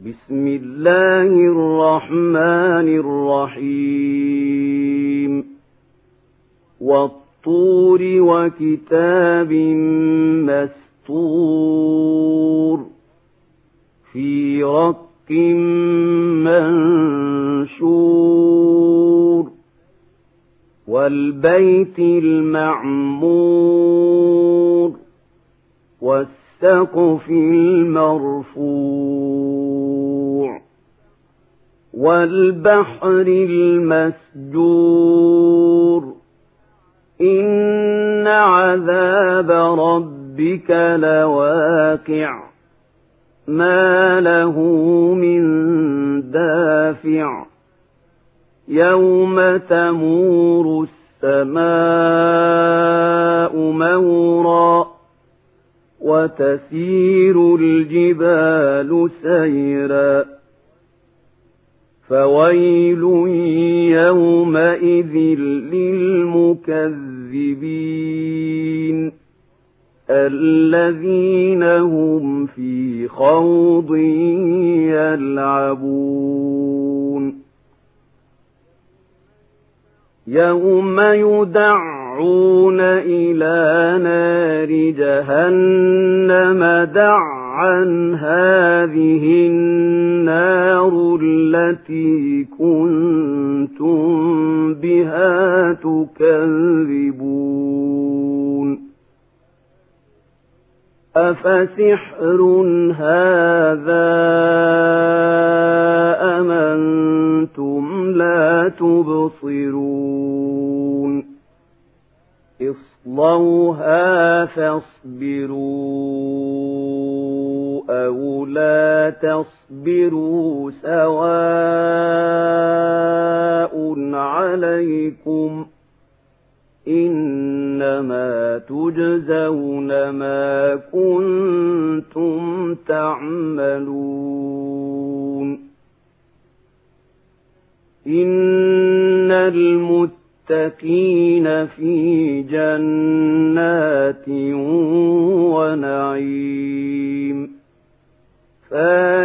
بسم الله الرحمن الرحيم. والطور وكتاب مستور في رق منشور. والبيت المعمور. والسقف المرفوع. والبحر المسجور. إن عذاب ربك لواقع. ما له من دافع. يوم تمور السماء مورا. وتسير الجبال سيرا. فويل يومئذ للمكذبين الذين هم في خوض يلعبون يوم يدعون إلى نار جهنم دعا هذه النار التي كنتم بها تكذبون. أفسحر هذا أمنتم لا تبصرون؟ اصلوها فاصبروا. تصبروا سواء عليكم ۖ إنما تجزون ما كنتم تعملون إن المتقين في جنات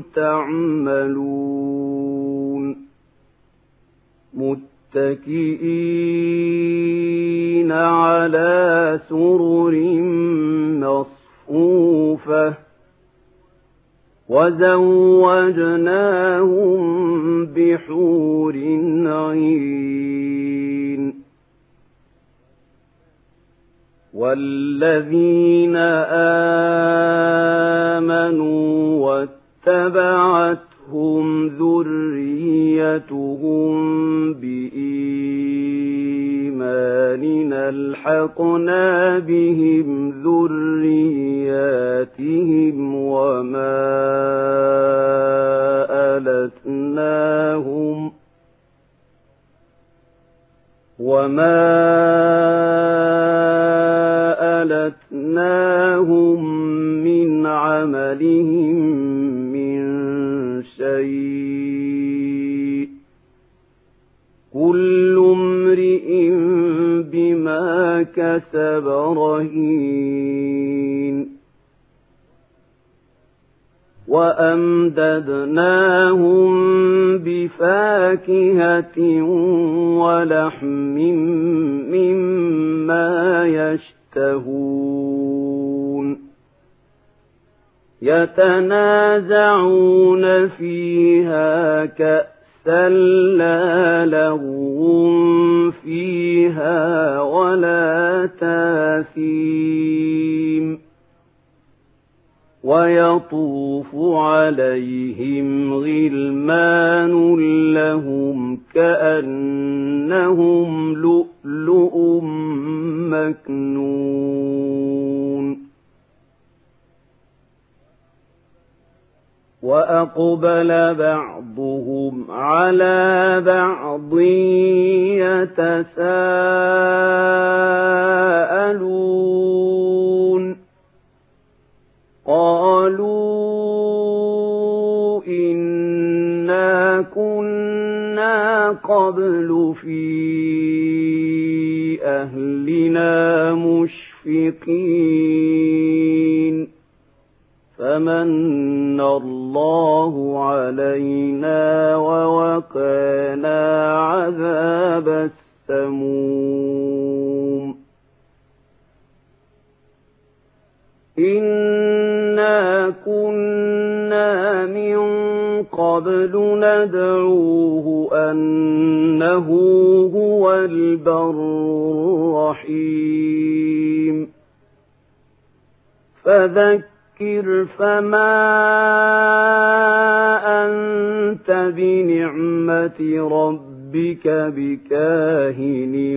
تعملون متكئين على سرر مصفوفة وزوجناهم بحور عين والذين آمنوا واتبعتهم ذريتهم بإيمان ألحقنا بهم ذرياتهم وما ألتناهم وما وأمددناهم بفاكهة ولحم مما يشتهون. يتنازعون فيها كأسا لا لغو فيها ولا تاثيم ويطوف عليهم غلمان لهم كأنهم لؤلؤ مكنون. وأقبل بعضهم على بعض يتساءلون. قالوا إنا كنا قبل في أهلنا مشفقين فمن الله علينا ووقانا عذاب السموم إنا قبل ندعوه أنه هو البر الرحيم. فذكر فما أنت بنعمة ربك بكاهن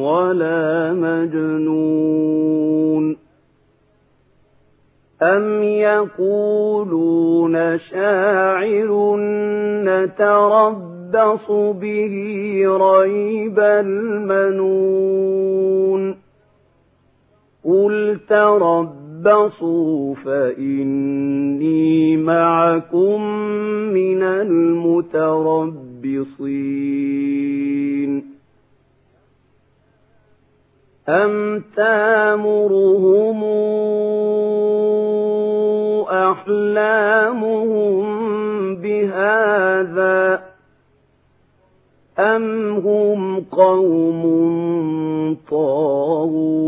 ولا مجنون. أم يقولون شاعر نتربص به ريب المنون قل تربص تربصوا فإني معكم من المتربصين أم تامرهم أحلامهم بهذا أم هم قوم طاغون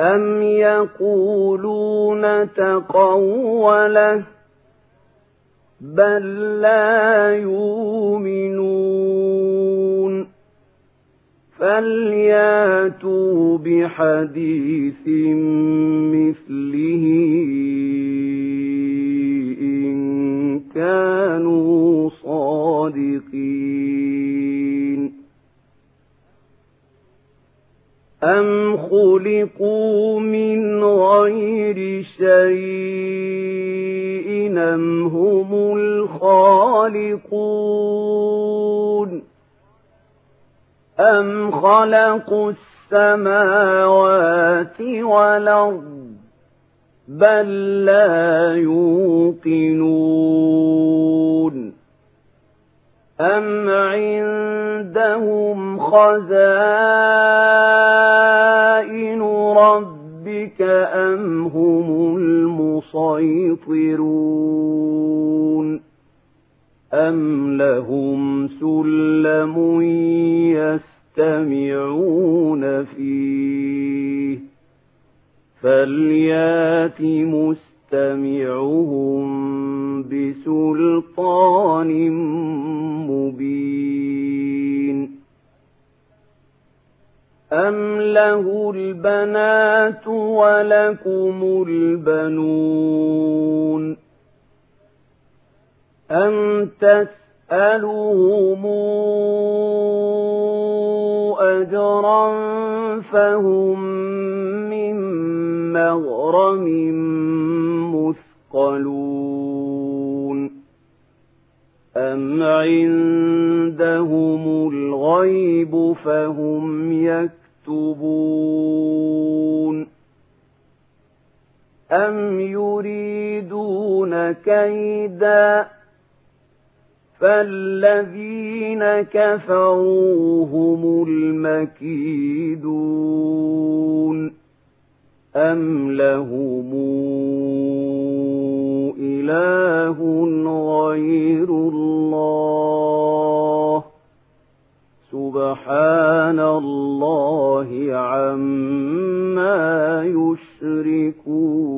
أم يقولون تقوله بل لا يؤمنون فلياتوا بحديث مثله إن كانوا صادقين أم خلقوا من غير شيء أم هم الخالقون أم خلقوا السماوات والأرض بل لا يوقنون أم عندهم خزائن ربك أم هم المسيطرون أم لهم سلم يستمعون فيه فليات مستمعهم بسلطان مبين أم له البنات ولكم البنون أم تسألهم أجرا فهم من مغرم مثقلون أم عندهم الغيب فهم يكتبون أم يريدون كيدا فالذين كفروا هم المكيدون أم لهم إله غير الله سبحان الله عما يشركون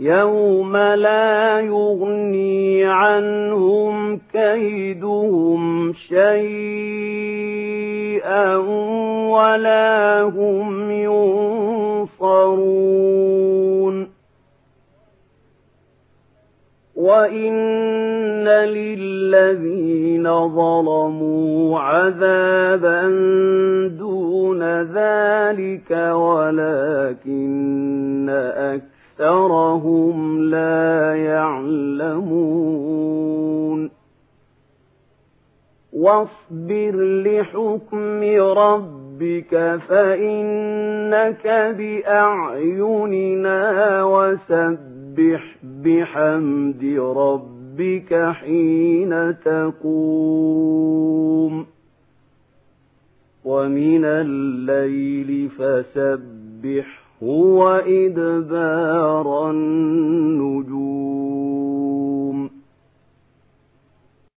يوم لا يغني عنهم كيدهم شيئا ولا هم ينصرون وإن للذين ظلموا عذابا دون ذلك ولكن أكثرهم لا يعلمون واصبر لحكم ربك فإنك بأعيننا وسبح بحمد ربك حين تقوم ومن الليل هو إدبار النجوم.